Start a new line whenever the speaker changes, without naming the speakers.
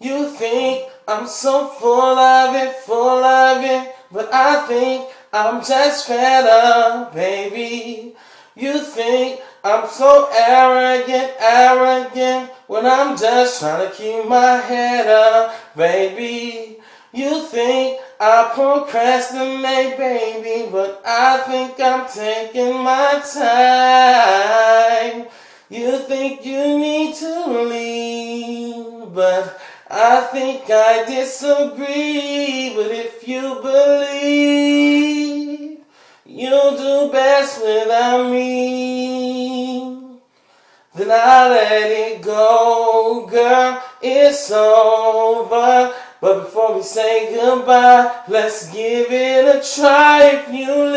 You think I'm so full of it, full of it, but I think I'm just fed up, baby. You think I'm so arrogant, arrogant, when I'm just trying to keep my head up, baby. You think I procrastinate, baby, but I think I'm taking my time. You think you need to leave, but I think I disagree. But if you believe, you'll do best without me. Then I let it go, girl. It's over. But before we say goodbye, let's give it a try if you.